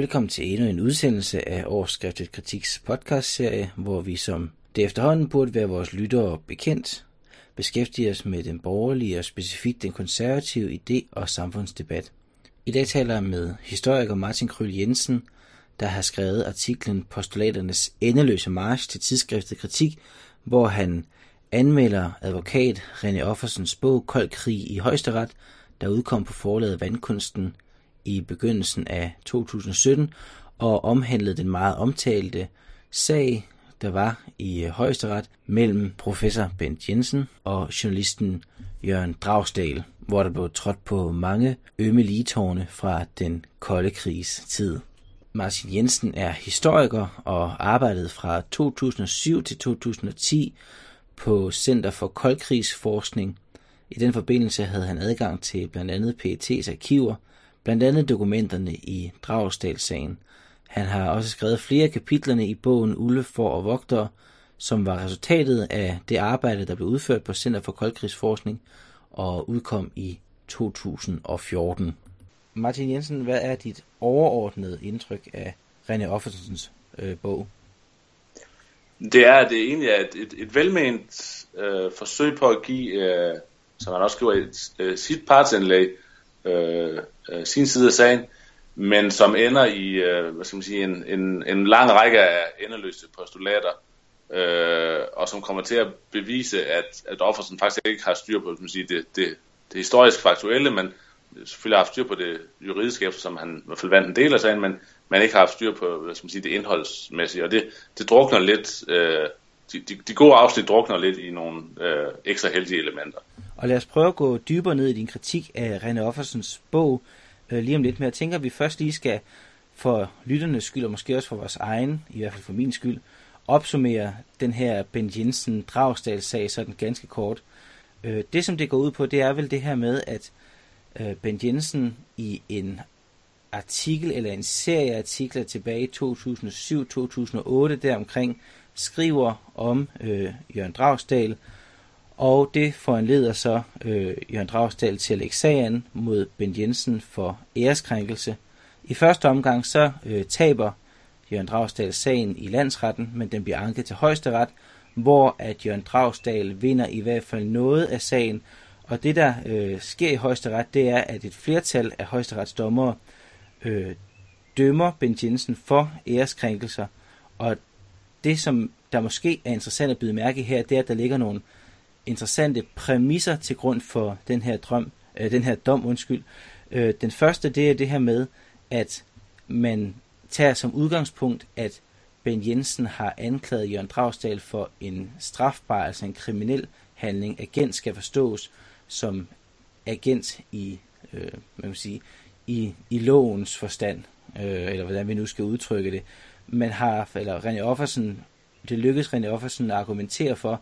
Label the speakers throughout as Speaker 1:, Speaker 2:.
Speaker 1: Velkommen til endnu en udsendelse af Årskriftet Kritiks podcastserie, hvor vi som det efterhånden burde være vores lyttere bekendt, beskæftiger os med den borgerlige og specifikt den konservative idé- og samfundsdebat. I dag taler jeg med historiker Martin Kryl Jensen, der har skrevet artiklen Postulaternes endeløse march til tidsskriftet Kritik, hvor han anmelder advokat René Offersens bog Kold krig i højesteret, der udkom på forlaget Vandkunsten i begyndelsen af 2017 og omhandlede den meget omtalte sag, der var i øh, højesteret mellem professor Bent Jensen og journalisten Jørgen Dragsdal, hvor der blev trådt på mange ømme ligetårne fra den kolde krigs tid. Martin Jensen er historiker og arbejdede fra 2007 til 2010 på Center for Koldkrigsforskning. I den forbindelse havde han adgang til blandt andet PET's arkiver, blandt andet dokumenterne i Dragsdalsagen. Han har også skrevet flere kapitlerne i bogen Ulve for og Vogtere, som var resultatet af det arbejde, der blev udført på Center for Koldkrigsforskning og udkom i 2014. Martin Jensen, hvad er dit overordnede indtryk af René Offersens øh, bog?
Speaker 2: Det er, at det egentlig er et, et, et velment øh, forsøg på at give, øh, som han også skriver i øh, sit partsindlæg, Øh, øh, sin side af sagen, men som ender i øh, hvad skal man sige, en, en, en lang række af endeløse postulater, øh, og som kommer til at bevise, at, at Offersen faktisk ikke har styr på man sige, det, det, det historisk faktuelle, men selvfølgelig har haft styr på det juridiske, som han i hvert fald vandt en del af sagen, men man ikke har haft styr på hvad skal man sige, det indholdsmæssige, og det, det drukner lidt, øh, de, de, de gode afsnit drukner lidt i nogle øh, ekstra heldige elementer.
Speaker 1: Og lad os prøve at gå dybere ned i din kritik af René Offersens bog øh, lige om lidt, men jeg tænker, at vi først lige skal for lytternes skyld, og måske også for vores egen, i hvert fald for min skyld, opsummere den her Ben Jensen Dragsdal sag sådan ganske kort. Øh, det som det går ud på, det er vel det her med, at øh, Ben Jensen i en artikel eller en serie artikler tilbage i 2007-2008 deromkring skriver om øh, Jørgen Dragsdal, og det foranleder så øh, Jørgen Dragsdal til at lægge sagen mod Bent Jensen for æreskrænkelse. I første omgang så øh, taber Jørgen Dragsdal sagen i landsretten, men den bliver anket til højesteret, hvor at Jørgen Dragsdal vinder i hvert fald noget af sagen, og det der øh, sker i højesteret, det er, at et flertal af højesteretsdommere øh, dømmer Bent Jensen for æreskrænkelser, og det som der måske er interessant at byde mærke her, det er, at der ligger nogle interessante præmisser til grund for den her drøm, øh, den her dom, undskyld. Øh, den første, det er det her med, at man tager som udgangspunkt, at Ben Jensen har anklaget Jørgen Dragsdal for en strafbar, altså en kriminel handling. Agent skal forstås som agent i, øh, man kan sige, i, i lovens forstand, øh, eller hvordan vi nu skal udtrykke det. Man har, eller René Offersen, det lykkedes René Offersen at argumentere for,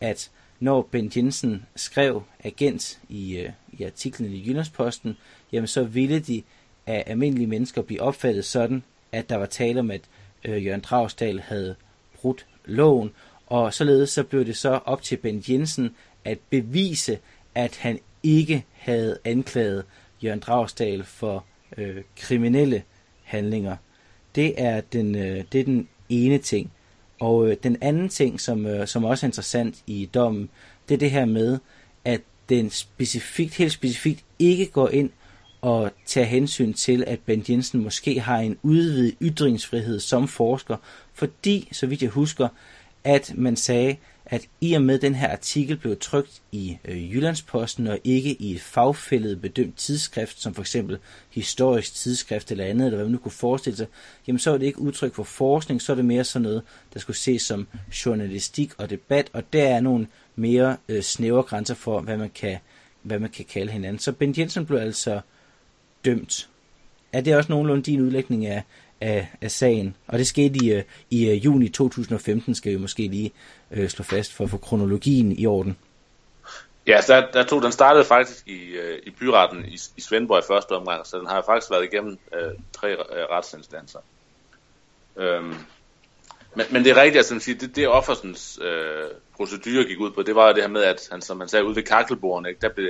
Speaker 1: at når Ben Jensen skrev agent i, øh, i artiklen i Jyllandsposten, jamen så ville de af almindelige mennesker blive opfattet sådan, at der var tale om, at øh, Jørgen Dragsdal havde brudt loven, og således så blev det så op til Ben Jensen at bevise, at han ikke havde anklaget Jørgen Dragsdal for øh, kriminelle handlinger. Det er den, øh, det er den ene ting. Og øh, den anden ting, som, øh, som også er interessant i dommen, det er det her med, at den specifikt, helt specifikt ikke går ind og tager hensyn til, at Bent Jensen måske har en udvidet ytringsfrihed som forsker, fordi, så vidt jeg husker, at man sagde, at i og med den her artikel blev trykt i øh, Jyllandsposten og ikke i et fagfældet bedømt tidsskrift, som for eksempel historisk tidsskrift eller andet, eller hvad man nu kunne forestille sig, jamen så er det ikke udtryk for forskning, så er det mere sådan noget, der skulle ses som journalistik og debat, og der er nogle mere øh, snævre grænser for, hvad man, kan, hvad man kan kalde hinanden. Så Bent Jensen blev altså dømt. Er det også nogenlunde din udlægning af, af, af sagen. Og det skete i, øh, i øh, juni 2015, skal vi måske lige øh, slå fast for at få kronologien i orden.
Speaker 2: Ja, så der, der tog, den startede faktisk i, øh, i byretten i, i Svendborg i første omgang, så den har faktisk været igennem øh, tre øh, retsinstanser. Øhm, men, men det er rigtigt, altså, sige, det, det Offersens øh, procedure gik ud på, det var det her med, at han, som han sagde, ude ved kakkelbordene, ikke, der blev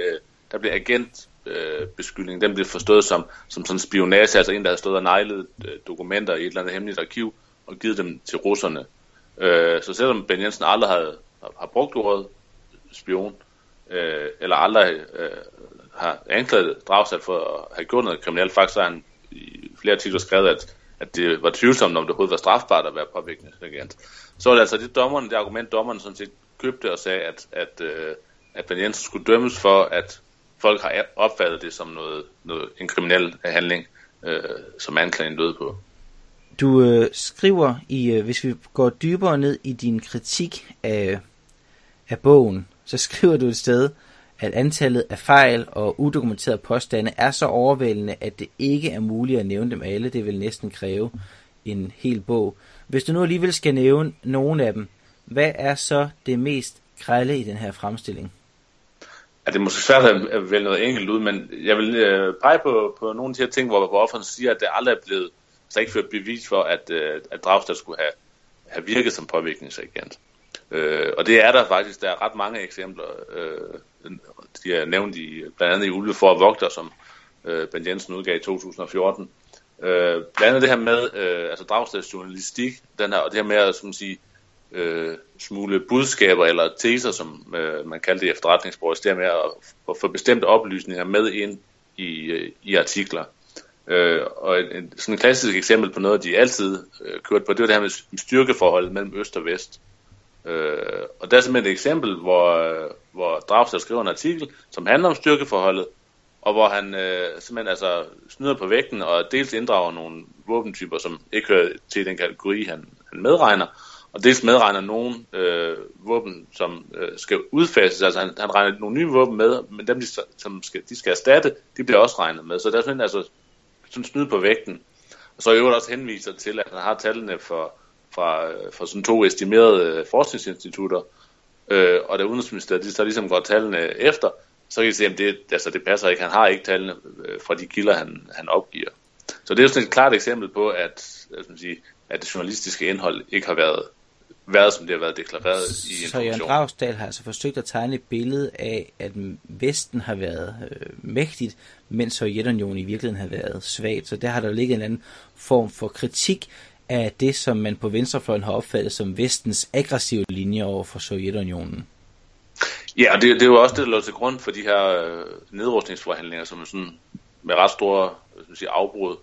Speaker 2: der blev agent øh, beskyldning, den blev forstået som, som sådan spionage, altså en, der havde stået og nejlet øh, dokumenter i et eller andet hemmeligt arkiv og givet dem til russerne. Øh, så selvom Ben Jensen aldrig havde, har, har brugt ordet spion, øh, eller aldrig øh, har anklaget Dragsat for at have gjort noget kriminelt, faktisk har han i flere artikler skrevet, at, at det var tvivlsomt, om det overhovedet var strafbart at være påvirkningsagent. Så var det altså det, dommerne, det argument, dommeren sådan set købte og sagde, at, at, øh, at Ben Jensen skulle dømmes for, at folk har opfattet det som noget, noget en kriminel handling, øh, som anklagen lød på.
Speaker 1: Du øh, skriver, i, øh, hvis vi går dybere ned i din kritik af, af bogen, så skriver du et sted, at antallet af fejl og udokumenterede påstande er så overvældende, at det ikke er muligt at nævne dem alle. Det vil næsten kræve en hel bog. Hvis du nu alligevel skal nævne nogle af dem, hvad er så det mest grælde i den her fremstilling?
Speaker 2: Ja, det er måske svært at vælge noget enkelt ud, men jeg vil øh, pege på, på nogle af de her ting, hvor, hvor offeren siger, at det aldrig er blevet så ikke ført bevis for, at, øh, at Dragstad skulle have, have virket som påvirkningsagent. Øh, og det er der faktisk, der er ret mange eksempler. Øh, de er nævnt i, blandt andet i Ulve for Vogter, som øh, Ben Jensen udgav i 2014. Øh, blandt andet det her med, øh, altså Dragstads journalistik, den her, og det her med at som sige, øh, smule budskaber eller teser, som øh, man kalder det i efterretningssproget, det med at, at få bestemte oplysninger med ind i, øh, i artikler. Øh, og et, et, sådan et klassisk eksempel på noget, de altid øh, kørte på, det var det her med styrkeforholdet mellem øst og vest. Øh, og der er simpelthen et eksempel, hvor, øh, hvor Dragstad skriver en artikel, som handler om styrkeforholdet, og hvor han øh, simpelthen altså snyder på vægten og dels inddrager nogle våbentyper, som ikke hører til den kategori, han, han medregner, og dels medregner nogle øh, våben, som øh, skal udfases. Altså han, han regner nogle nye våben med, men dem, de, som skal, de skal erstatte, de bliver også regnet med. Så der er sådan altså sådan snyd på vægten. Og så i øvrigt også henviser til, at han har tallene for, fra, øh, fra sådan to estimerede øh, forskningsinstitutter, øh, og da Udenrigsministeriet de så ligesom går tallene efter, så kan I se, at det, altså det passer ikke. Han har ikke tallene øh, fra de kilder, han, han opgiver. Så det er jo sådan et klart eksempel på, at, at, sige, at det journalistiske indhold ikke har været været, som det har været deklareret i
Speaker 1: Så Jørgen Dragsdal har altså forsøgt at tegne et billede af, at Vesten har været øh, mægtigt, mens Sovjetunionen i virkeligheden har været svagt. Så der har der ligget en anden form for kritik af det, som man på venstrefløjen har opfattet som vestens aggressive linje over for Sovjetunionen.
Speaker 2: Ja, og det, det er jo også det, der lå til grund for de her øh, nedrustningsforhandlinger, som er sådan med ret store sige, afbrud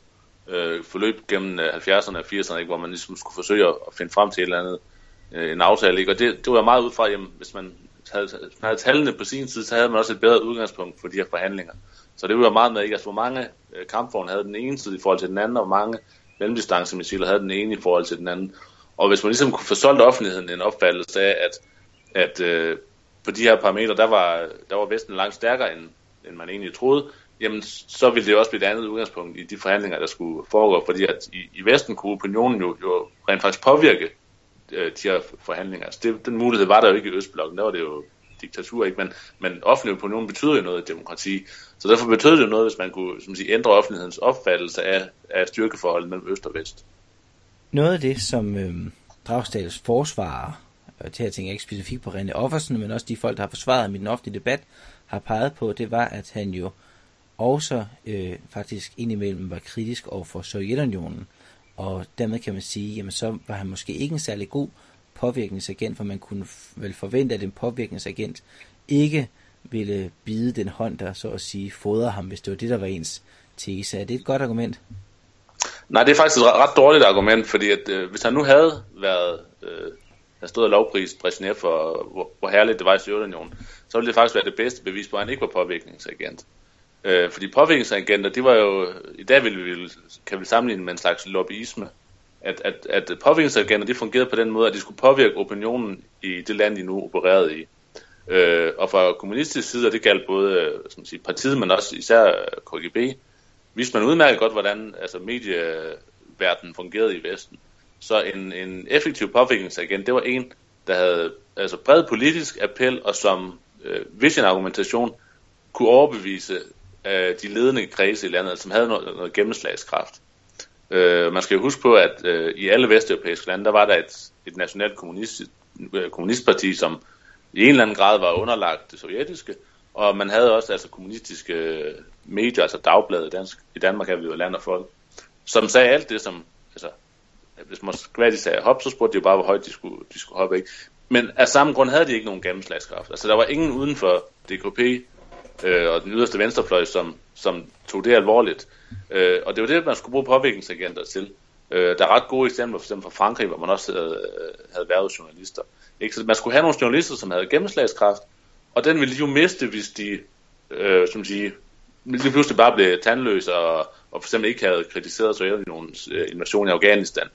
Speaker 2: øh, forløb gennem 70'erne og 80'erne, ikke, hvor man ligesom skulle forsøge at, finde frem til et eller andet øh, Øh, en aftale. Ikke? Og det, det var meget ud fra, at hvis man havde, hvis man havde tallene på sin tid, så havde man også et bedre udgangspunkt for de her forhandlinger. Så det var meget med, ikke? Altså, hvor mange øh, kampvogne havde den ene side i forhold til den anden, og hvor mange mellemdistancemissiler havde den ene i forhold til den anden. Og hvis man ligesom kunne få solgt offentligheden en opfattelse af, at, at øh, på de her parametre, der var, der var Vesten langt stærkere, end, end man egentlig troede, jamen så ville det også blive et andet udgangspunkt i de forhandlinger, der skulle foregå, fordi at i, i Vesten kunne opinionen jo, jo rent faktisk påvirke Øh, de her forhandlinger. Altså det, den mulighed var der jo ikke i Østblokken, der var det jo diktatur, ikke? Men, men offentlig opinion betyder jo noget i demokrati. Så derfor betød det jo noget, hvis man kunne som sige, ændre offentlighedens opfattelse af, af styrkeforholdet mellem Øst og Vest.
Speaker 1: Noget af det, som øh, Dragstals forsvarer, og det her tænker jeg ikke specifikt på René Offersen, men også de folk, der har forsvaret min i den offentlige debat, har peget på, det var, at han jo også øh, faktisk indimellem var kritisk over for Sovjetunionen. Og dermed kan man sige, jamen så var han måske ikke en særlig god påvirkningsagent, for man kunne vel forvente, at en påvirkningsagent ikke ville bide den hånd, der så at sige fodrer ham, hvis det var det, der var ens tese. Er det et godt argument?
Speaker 2: Nej, det er faktisk et ret dårligt argument, fordi at, øh, hvis han nu havde været, øh, havde stået og lovprist Brezhnev for, hvor, hvor herligt det var i Sovjetunionen, så ville det faktisk være det bedste bevis på, at han ikke var påvirkningsagent. Øh, fordi påvirkningsagenter, det var jo, i dag vil vi, kan vi sammenligne med en slags lobbyisme, at, at, at påvirkningsagenter, det fungerede på den måde, at de skulle påvirke opinionen i det land, de nu opererede i. Øh, og fra kommunistisk side, og det galt både øh, som man sige, partiet, men også især øh, KGB, vidste man udmærket godt, hvordan altså, medieverdenen fungerede i Vesten. Så en, en effektiv påvirkningsagent, det var en, der havde altså bred politisk appel, og som øh, ved sin argumentation kunne overbevise øh, de ledende kredse i landet, som havde noget, noget gennemslagskraft. Øh, man skal jo huske på, at øh, i alle vesteuropæiske lande, der var der et, et nationalt kommunist, øh, kommunistparti, som i en eller anden grad var underlagt det sovjetiske, og man havde også altså kommunistiske øh, medier, altså dagbladet Dansk, i Danmark er vi jo land og folk, som sagde alt det, som, altså, hvis Moskva de sagde hop, så spurgte de jo bare, hvor højt de skulle, de skulle hoppe, ikke? Men af samme grund havde de ikke nogen gennemslagskraft. Altså, der var ingen uden for DKP øh, og den yderste venstrefløj, som, som tog det alvorligt. Øh, og det var det, man skulle bruge påvirkningsagenter til. Øh, der er ret gode eksempler, for eksempel fra Frankrig, hvor man også havde, havde været journalister. Ikke? Så man skulle have nogle journalister, som havde gennemslagskraft, og den ville de jo miste, hvis de, øh, som sige, lige pludselig bare blev tandløse og, og for eksempel ikke havde kritiseret Sovjetunionens øh, invasion i Afghanistan.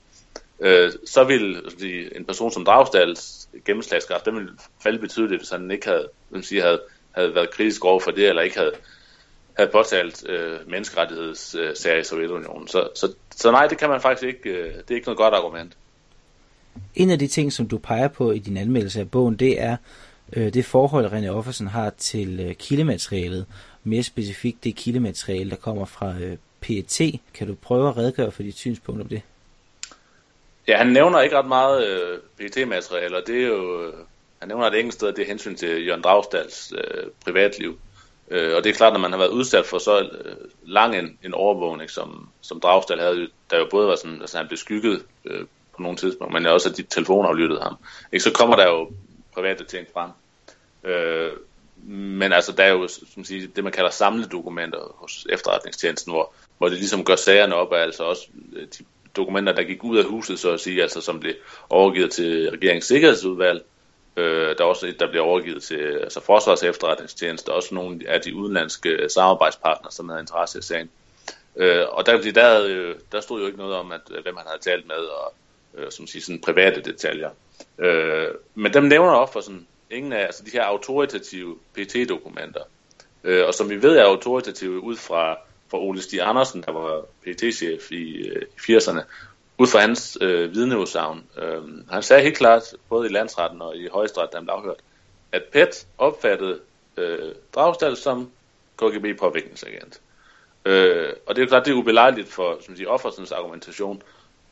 Speaker 2: Øh, så ville sige, en person som Dragstals gennemslagskraft, den ville falde betydeligt, hvis han ikke havde, sige, havde, havde været kritisk over for det, eller ikke havde, havde påtalt øh, menneskerettighedssager øh, i Sovjetunionen. Så, så, så nej, det kan man faktisk ikke, øh, det er ikke noget godt argument.
Speaker 1: En af de ting, som du peger på i din anmeldelse af bogen, det er øh, det forhold, René Offersen har til øh, kildematerialet. Mere specifikt det kildemateriale, der kommer fra øh, PET. Kan du prøve at redegøre for dit synspunkt om det?
Speaker 2: Ja, han nævner ikke ret meget øh, PET-materiale, og det er jo... Øh, han nævner et enkelt sted, at det er hensyn til Jørgen Dragstals øh, privatliv. Øh, og det er klart, når man har været udsat for så øh, lang en, en overvågning, som, som Dragstal havde, der jo både var sådan, altså han blev skygget øh, på nogle tidspunkt, men også at de telefonaflyttede ham. Ikke? Så kommer der jo private ting frem. Øh, men altså, der er jo som siger, det, man kalder samledokumenter hos efterretningstjenesten, hvor, hvor det ligesom gør sagerne op, og altså også øh, de dokumenter, der gik ud af huset, så at sige, altså som blev overgivet til regeringens sikkerhedsudvalg, Øh, der er også et, der bliver overgivet til altså Forsvars efterretningstjeneste, også nogle af de udenlandske samarbejdspartnere, som havde interesse i sagen. Øh, og der, der, der stod jo ikke noget om, at, øh, hvem han havde talt med, og øh, som siger, sådan private detaljer. Øh, men dem nævner op for sådan ingen af altså de her autoritative PT-dokumenter, øh, og som vi ved er autoritative ud fra, fra Ole Stig Andersen, der var PT-chef i, øh, i 80'erne, ud fra hans øh, vidneudsagn. Øh, han sagde helt klart, både i landsretten og i højesteret, da han blev afhørt, at PET opfattede øh, Dragsdal som KGB-påvirkningsagent. Øh, og det er jo klart, det er ubelejligt for som siger, offersens argumentation.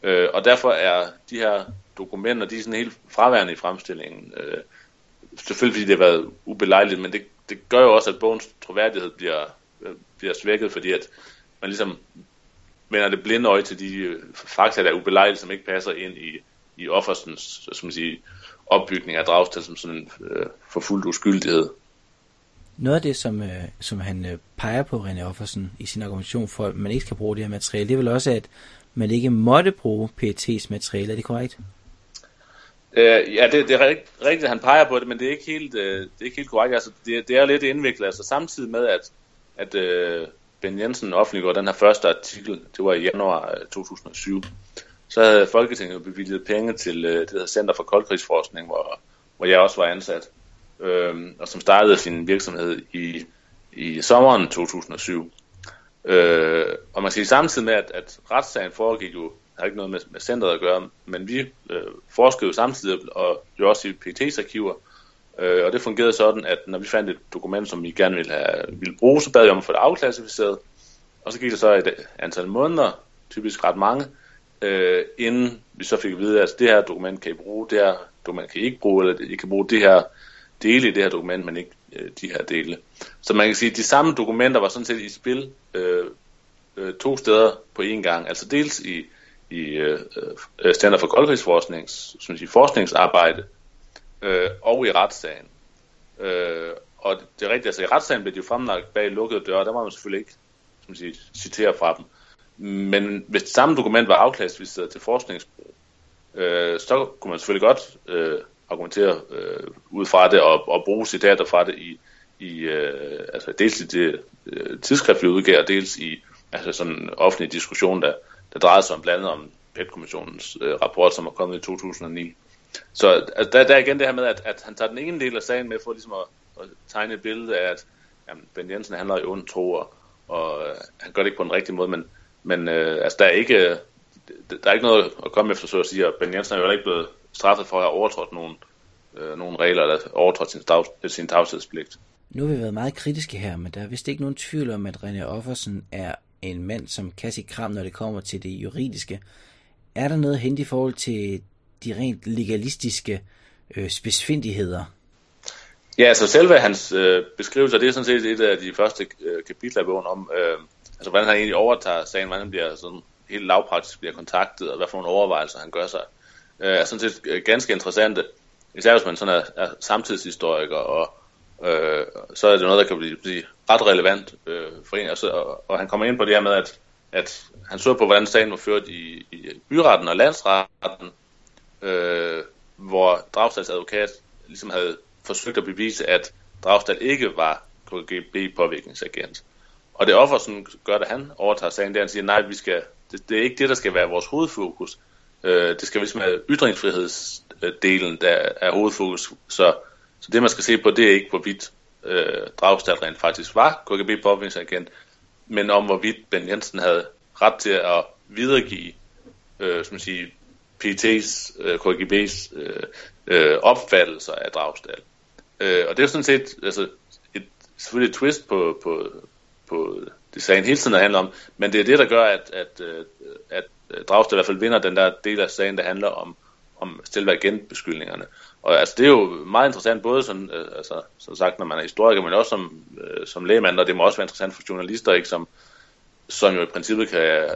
Speaker 2: Øh, og derfor er de her dokumenter, de er sådan helt fraværende i fremstillingen. Øh, selvfølgelig fordi det har været ubelejligt, men det, det gør jo også, at bogens troværdighed bliver, øh, bliver svækket, fordi at man ligesom vender det blinde øje til de øh, fakta, der er ubelejlige, som ikke passer ind i, i offersens som sige, opbygning af dragstal som sådan en øh, forfuldt uskyldighed.
Speaker 1: Noget af det, som, øh, som han øh, peger på, René Offersen, i sin argumentation for, at man ikke skal bruge det her materiale, det er vel også, at man ikke måtte bruge PET's materiale. Er det korrekt?
Speaker 2: Øh, ja, det, det er rigtigt, at han peger på det, men det er ikke helt, øh, det er ikke helt korrekt. Altså, det, det er lidt indviklet. Altså, samtidig med, at, at øh, Ben Jensen offentliggjorde den her første artikel, det var i januar øh, 2007, så havde Folketinget bevilget penge til øh, det der Center for Koldkrigsforskning, hvor, hvor jeg også var ansat, øh, og som startede sin virksomhed i, i sommeren 2007. Øh, og man siger samtidig med, at, at retssagen foregik jo, har ikke noget med, med centret at gøre, men vi øh, forskede jo samtidig, og jo også i PT's arkiver, Øh, og det fungerede sådan, at når vi fandt et dokument, som vi gerne ville, have, ville bruge, så bad vi om at få det afklassificeret. Og så gik det så et antal måneder, typisk ret mange, øh, inden vi så fik at vide, at det her dokument kan I bruge, det her dokument kan I ikke bruge, eller I kan bruge det her dele i det her dokument, men ikke øh, de her dele. Så man kan sige, at de samme dokumenter var sådan set i spil øh, øh, to steder på én gang. Altså dels i, i øh, øh Standard for Koldkrigsforsknings som siger, forskningsarbejde, øh, og i retssagen. Øh, og det er rigtigt, altså i retssagen blev de jo fremlagt bag lukkede døre, der må man selvfølgelig ikke som siger, citere fra dem. Men hvis det samme dokument var afklassificeret til forskningsbrug, øh, så kunne man selvfølgelig godt øh, argumentere øh, ud fra det og, og bruge citater fra det i, i øh, altså dels i det øh, tidsskrift, vi udgav, og dels i altså sådan en offentlig diskussion, der, der drejede sig om blandt andet om PET-kommissionens øh, rapport, som er kommet i 2009. Så altså, der, der er igen det her med, at, at han tager den ene del af sagen med for ligesom at, at tegne et billede af, at jamen, Ben Jensen handler i ond tro, og, og øh, han gør det ikke på den rigtige måde, men, men øh, altså, der, er ikke, øh, der er ikke noget at komme efter, så at sige, og Ben Jensen er jo ikke blevet straffet for at have overtrådt nogle, øh, nogle regler, eller overtrådt sin, dag, sin tavshedspligt.
Speaker 1: Nu har vi været meget kritiske her, men der er vist ikke nogen tvivl om, at René Offersen er en mand, som kan sig kram, når det kommer til det juridiske. Er der noget hen i forhold til de rent legalistiske øh, spidsfindigheder?
Speaker 2: Ja, altså selve hans øh, beskrivelser, det er sådan set et af de første øh, kapitler i bogen om, øh, altså hvordan han egentlig overtager sagen, hvordan han bliver sådan helt lavpraktisk bliver kontaktet, og hvad for nogle overvejelser han gør sig. Øh, er sådan set øh, ganske interessante, især hvis man sådan er, er samtidshistoriker, og øh, så er det noget, der kan blive, blive ret relevant øh, for en. Og, så, og, og han kommer ind på det her med, at, at han så på, hvordan sagen var ført i, i byretten og landsretten, øh, hvor Dragstads advokat ligesom havde forsøgt at bevise, at Dragstad ikke var KGB-påvirkningsagent. Og det offer, som gør, at han overtager sagen, det er, at han siger, nej, vi skal, det, det er ikke det, der skal være vores hovedfokus. Øh, det skal ligesom være ytringsfrihedsdelen, der er hovedfokus. Så, så det, man skal se på, det er ikke, hvorvidt øh, Dragstad rent faktisk var KGB-påvirkningsagent, men om hvorvidt Ben Jensen havde ret til at videregive øh, som siger, PT's, øh, KGB's øh, øh, opfattelser af Dragstad. Øh, og det er jo sådan set altså, et, selvfølgelig et twist på, på, på det sagen hele tiden handler om, men det er det, der gør, at, at, øh, at, øh, at Dragstad i hvert fald vinder den der del af sagen, der handler om, om selve agentbeskyldningerne. Og altså, det er jo meget interessant, både som, øh, altså, som sagt, når man er historiker, men også som, øh, som lægemand, og det må også være interessant for journalister, ikke, som, som jo i princippet kan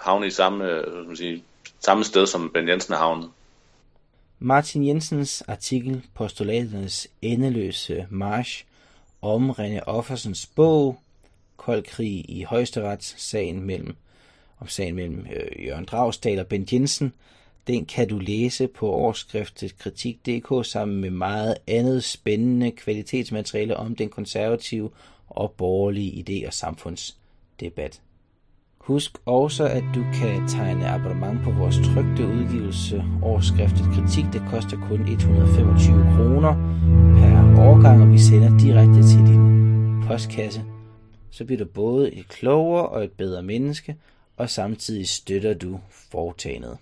Speaker 2: havne i samme, øh, man sige, samme sted, som Ben Jensen har havnet.
Speaker 1: Martin Jensens artikel Postulaternes endeløse march om René Offersens bog Kold krig i højesteret, sagen mellem, om sagen mellem øh, Jørgen Dragsdal og Ben Jensen, den kan du læse på årskriftet kritik.dk sammen med meget andet spændende kvalitetsmateriale om den konservative og borgerlige idé- og samfundsdebat. Husk også, at du kan tegne abonnement på vores trygte udgivelse Årskriftet Kritik. Det koster kun 125 kroner per årgang, og vi sender direkte til din postkasse. Så bliver du både et klogere og et bedre menneske, og samtidig støtter du foretagendet.